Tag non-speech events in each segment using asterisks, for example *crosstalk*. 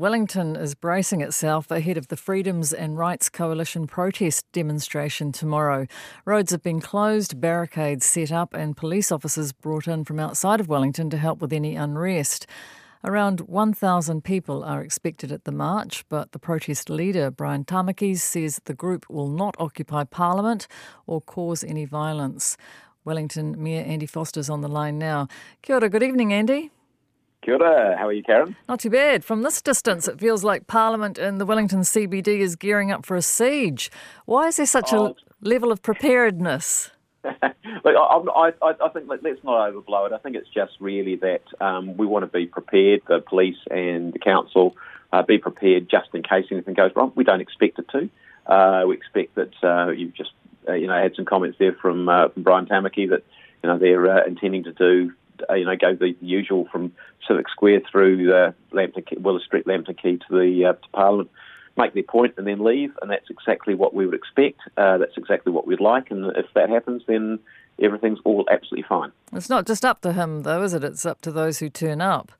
Wellington is bracing itself ahead of the Freedoms and Rights Coalition protest demonstration tomorrow. Roads have been closed, barricades set up, and police officers brought in from outside of Wellington to help with any unrest. Around 1,000 people are expected at the march, but the protest leader, Brian Tamaki, says the group will not occupy Parliament or cause any violence. Wellington Mayor Andy Foster's on the line now. Kia ora, good evening, Andy. Kia ora. How are you, Karen? Not too bad. From this distance, it feels like Parliament in the Wellington CBD is gearing up for a siege. Why is there such oh. a level of preparedness? *laughs* Look, I, I, I think let, us not overblow it. I think it's just really that um, we want to be prepared, the police and the council, uh, be prepared just in case anything goes wrong. We don't expect it to. Uh, we expect that uh, you've just, uh, you know, had some comments there from, uh, from Brian Tamaki that, you know, they're uh, intending to do uh, you know, go the usual from Civic Square through uh, Lambton, Willis Street, Lambton Quay to the uh, to Parliament, make their point and then leave, and that's exactly what we would expect. Uh, that's exactly what we'd like, and if that happens, then everything's all absolutely fine. It's not just up to him, though, is it? It's up to those who turn up.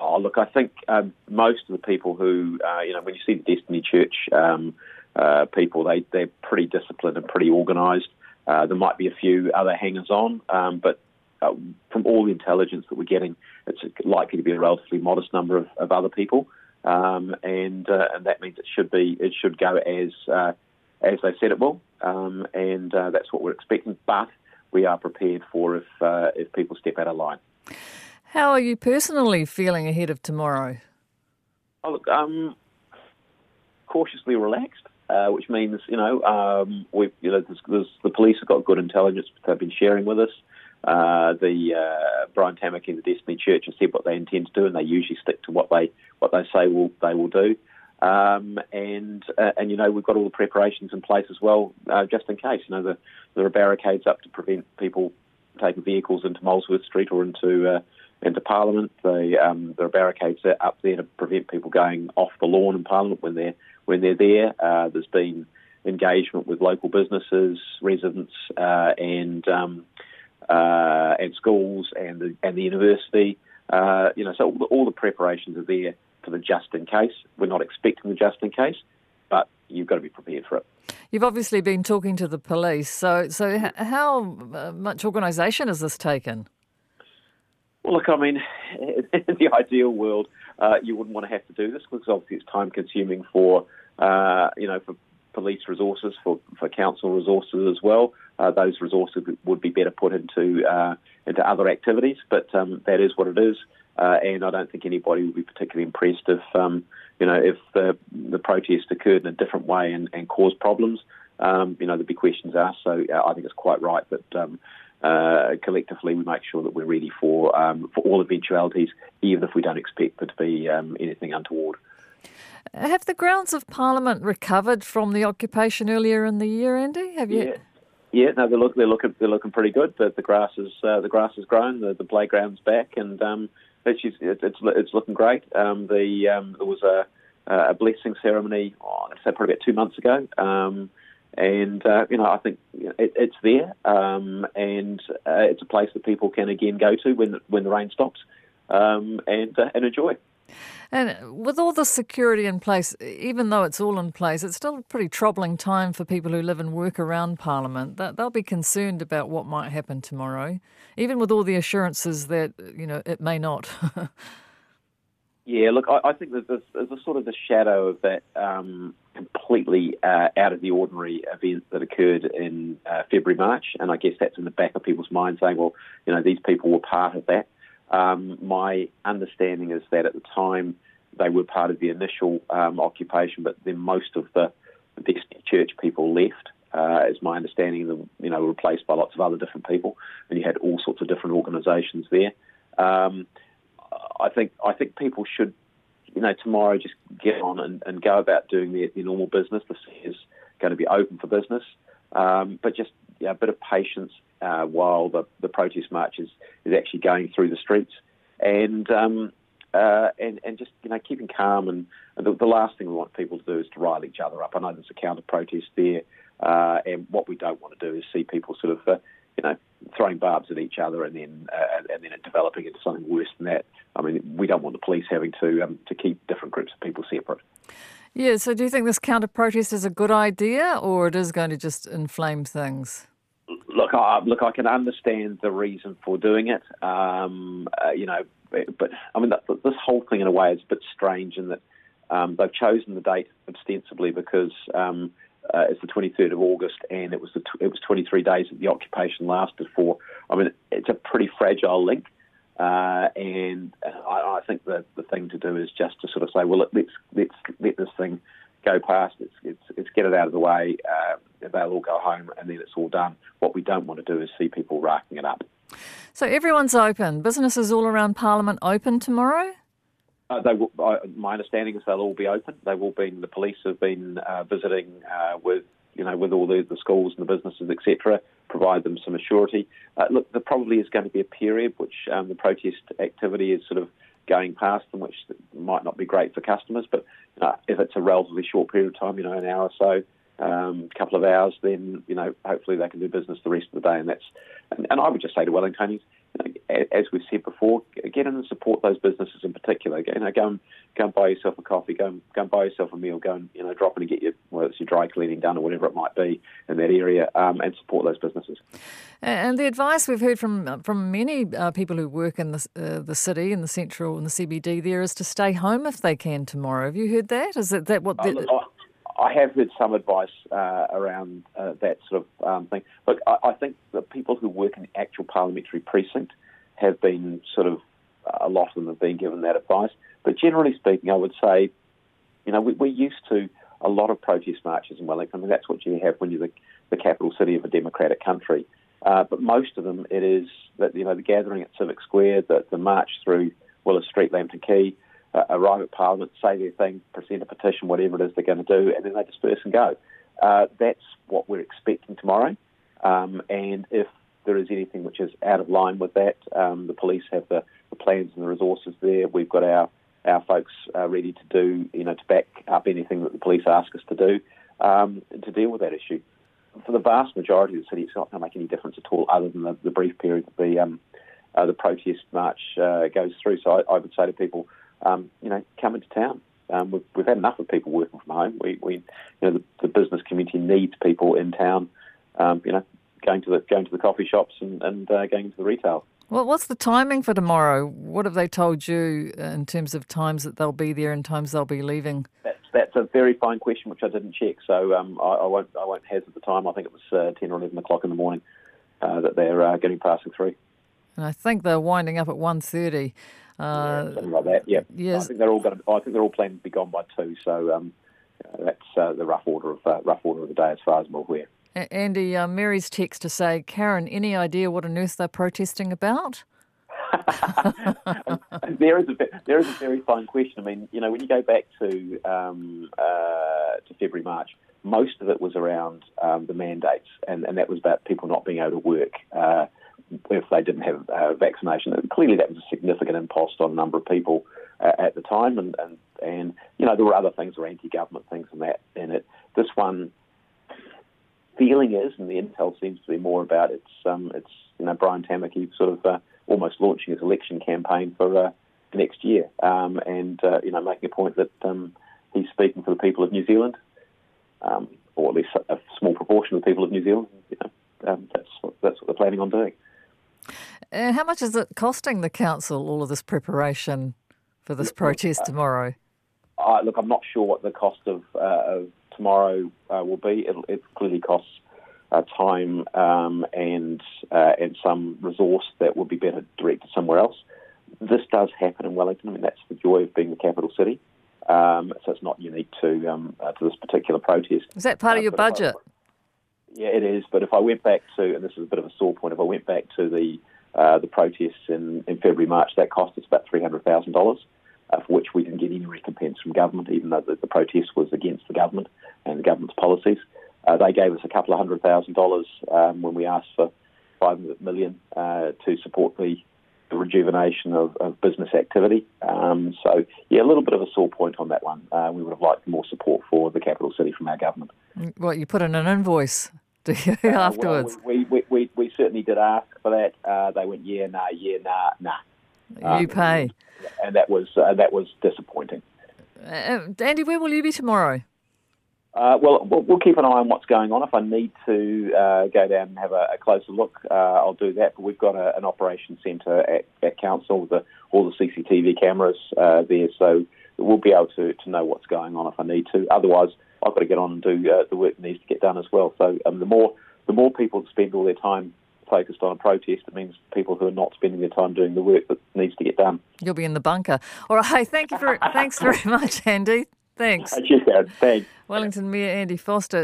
Oh, look, I think um, most of the people who, uh, you know, when you see the Destiny Church um, uh, people, they, they're pretty disciplined and pretty organised. Uh, there might be a few other hangers on, um, but uh, from all the intelligence that we're getting, it's likely to be a relatively modest number of, of other people, um, and uh, and that means it should be it should go as uh, as they said it will, um, and uh, that's what we're expecting. But we are prepared for if uh, if people step out of line. How are you personally feeling ahead of tomorrow? Oh, look, um, cautiously relaxed. Uh, which means you know um, we you know there's, there's, the police have got good intelligence they've been sharing with us. Uh, the uh, Brian Tamaki and the Destiny Church have said what they intend to do, and they usually stick to what they what they say will they will do. Um, and uh, and you know we've got all the preparations in place as well, uh, just in case. You know the, there are barricades up to prevent people taking vehicles into Molesworth Street or into uh, into Parliament. The, um, there are barricades up there to prevent people going off the lawn in Parliament when they're when they're there. Uh, there's been engagement with local businesses, residents, and um, uh, and schools and the, and the university. Uh, you know, so all the, all the, preparations are there for the just in case. We're not expecting the just in case, but you've got to be prepared for it. You've obviously been talking to the police. So, so how much organisation has this taken? Well, look, I mean, *laughs* in the ideal world, uh, you wouldn't want to have to do this because obviously it's time consuming for, uh, you know, for police resources, for, for council resources as well. Uh, those resources would be better put into uh, into other activities, but um, that is what it is. Uh, and I don't think anybody would be particularly impressed if um, you know if the the protest occurred in a different way and, and caused problems. Um, you know, there'd be questions asked. So I think it's quite right that. Um, uh, collectively, we make sure that we're ready for um, for all eventualities, even if we don't expect there to be um, anything untoward. Have the grounds of Parliament recovered from the occupation earlier in the year, Andy? Have you? Yeah. Yeah, no, they look they're looking they're looking pretty good. The, the grass is uh, the grass has grown, the, the playground's back, and um, it's it's it's looking great. Um, the um, there was a a blessing ceremony, oh, to say probably about two months ago, um, and uh, you know I think it, it's there, um, and uh, it's a place that people can again go to when when the rain stops, um, and uh, and enjoy. And with all the security in place, even though it's all in place, it's still a pretty troubling time for people who live and work around Parliament. They'll be concerned about what might happen tomorrow, even with all the assurances that you know it may not. *laughs* yeah, look, I, I think that a sort of the shadow of that um, completely uh, out of the ordinary event that occurred in uh, February, March, and I guess that's in the back of people's minds, saying, well, you know, these people were part of that. Um, my understanding is that at the time they were part of the initial um, occupation, but then most of the, Church people left. Uh, is my understanding, them you know replaced by lots of other different people, and you had all sorts of different organisations there. Um, I think I think people should, you know, tomorrow just get on and, and go about doing their, their normal business. The city is going to be open for business, um, but just yeah, a bit of patience uh, while the, the protest march is, is actually going through the streets. And um, uh, and and just you know keeping calm and, and the, the, last thing we want people to do is to rile each other up. I know there's a counter protest there, uh, and what we don't want to do is see people sort of uh, you know, throwing barbs at each other and then uh, and then it developing into something worse than that. I mean, we don't want the police having to um, to keep different groups of people separate. Yeah. So, do you think this counter protest is a good idea, or it is going to just inflame things? Look, I, look, I can understand the reason for doing it. Um, uh, you know, but I mean, this whole thing in a way is a bit strange in that um, they've chosen the date ostensibly because um, uh, it's the 23rd of August, and it was the it was 23 days that the occupation lasted for. I mean, it's a pretty fragile link, uh, and I, I, think the the thing to do is just to sort of say, well, let's let's let this thing go past. Let's let's, let's get it out of the way. Uh, they'll all go home, and then it's all done. What we don't want to do is see people racking it up. So everyone's open. Businesses all around Parliament open tomorrow. Uh, they will, uh, my understanding is they'll all be open. They've all been. The police have been uh, visiting uh, with you know with all the, the schools and the businesses etc. Provide them some assurity. Uh, look, there probably is going to be a period which um, the protest activity is sort of going past them, which might not be great for customers. But uh, if it's a relatively short period of time, you know, an hour or so, a um, couple of hours, then you know hopefully they can do business the rest of the day. And that's and, and I would just say to Wellingtonians, as we've said before, get in and support those businesses in particular. You know, go and go and buy yourself a coffee, go and go and buy yourself a meal, go and you know drop in and get your whether it's your dry cleaning done or whatever it might be in that area, um, and support those businesses. And the advice we've heard from from many uh, people who work in the uh, the city in the central and the CBD there is to stay home if they can tomorrow. Have you heard that? Is that, that what? The, look, I have heard some advice uh, around uh, that sort of um, thing. Look, I, I, think the people who work in actual parliamentary precinct have been sort of, a lot of them have been given that advice. But generally speaking, I would say, you know, we, are used to a lot of protest marches in Wellington. I mean, that's what you have when you're the, the capital city of a democratic country. Uh, but most of them, it is that, you know, the gathering at Civic Square, the, the march through Willis Street, Lambton Quay, uh, arrive at Parliament, say their thing, present a petition, whatever it is they're going to do, and then they disperse and go. Uh, that's what we're expecting tomorrow. Um, and if there is anything which is out of line with that, um, the police have the, the, plans and the resources there. We've got our our folks uh, ready to do, you know, to back up anything that the police ask us to do um, to deal with that issue. For the vast majority of the city, it's not going to make any difference at all, other than the, the brief period that the um, uh, the protest march uh, goes through. So I, I would say to people, um, you know, come into town. Um, we've, we've, had enough of people working from home. We, we you know, the, the, business community needs people in town. Um, you know, going to the going to the coffee shops and, and uh, going to the retail. Well, what's the timing for tomorrow? What have they told you in terms of times that they'll be there and times they'll be leaving? That's, that's a very fine question, which I didn't check, so um, I, I, won't I won't hazard the time. I think it was uh, ten or eleven o'clock in the morning uh, that they're uh, getting passing through. And I think they're winding up at 1.30. Uh, yeah, something like that. Yeah. Yes. I think they're all going. To, I think they're all planning to be gone by two. So um, that's uh, the rough order of uh, rough order of the day, as far as I'm aware. Andy, uh, Mary's text to say, Karen, any idea what on earth they're protesting about? *laughs* there is a there is a very fine question. I mean, you know, when you go back to um, uh, to February March, most of it was around um, the mandates, and, and that was about people not being able to work. If they didn't have uh, vaccination. And clearly, that was a significant impost on a number of people uh, at the time, and, and and you know there were other things, or anti-government things, and that in it. This one feeling is, and the intel seems to be more about it's um, it's you know Brian Tamaki sort of uh, almost launching his election campaign for uh, next year, um, and uh, you know making a point that um, he's speaking for the people of New Zealand, um, or at least a small proportion of the people of New Zealand. You know, um, that's what, that's what they're planning on doing. And how much is it costing the council all of this preparation for this protest uh, tomorrow? Uh, look, I'm not sure what the cost of, uh, of tomorrow uh, will be. It'll, it clearly costs uh, time um, and uh, and some resource that would be better directed somewhere else. This does happen in Wellington. I mean, that's the joy of being the capital city. Um, so it's not unique to um, to this particular protest. Is that part of your budget? Yeah, it is. But if I went back to, and this is a bit of a sore point, if I went back to the uh, the protests in, in February, March, that cost us about three hundred thousand dollars, uh, for which we didn't get any recompense from government, even though the, the protest was against the government and the government's policies. Uh, they gave us a couple of hundred thousand dollars um, when we asked for five million uh, to support the, the rejuvenation of, of, business activity. Um, so, yeah, a little bit of a sore point on that one. Uh, we would have liked more support for the capital city from our government. Well, you put in an invoice? *laughs* you, uh, afterwards? Well, we, we, we, we, certainly did ask for that. Uh, they went, yeah, nah, yeah, nah, nah. You um, pay, and that was uh, that was disappointing. Uh, Andy, where will you be tomorrow? Uh, well, we'll keep an eye on what's going on. If I need to uh, go down and have a, a closer look, uh, I'll do that. But we've got a, an operations centre at, at council with the, all the CCTV cameras uh, there, so we'll be able to, to know what's going on if I need to. Otherwise, I've got to get on and do uh, the work that needs to get done as well. So um, the more the more people spend all their time focused on a protest, it means people who are not spending their time doing the work that needs to get done. You'll be in the bunker. All right. *laughs* Thank you for thanks very *laughs* much, Andy. Thanks. Cheers, Thanks. Wellington Mayor Andy Foster.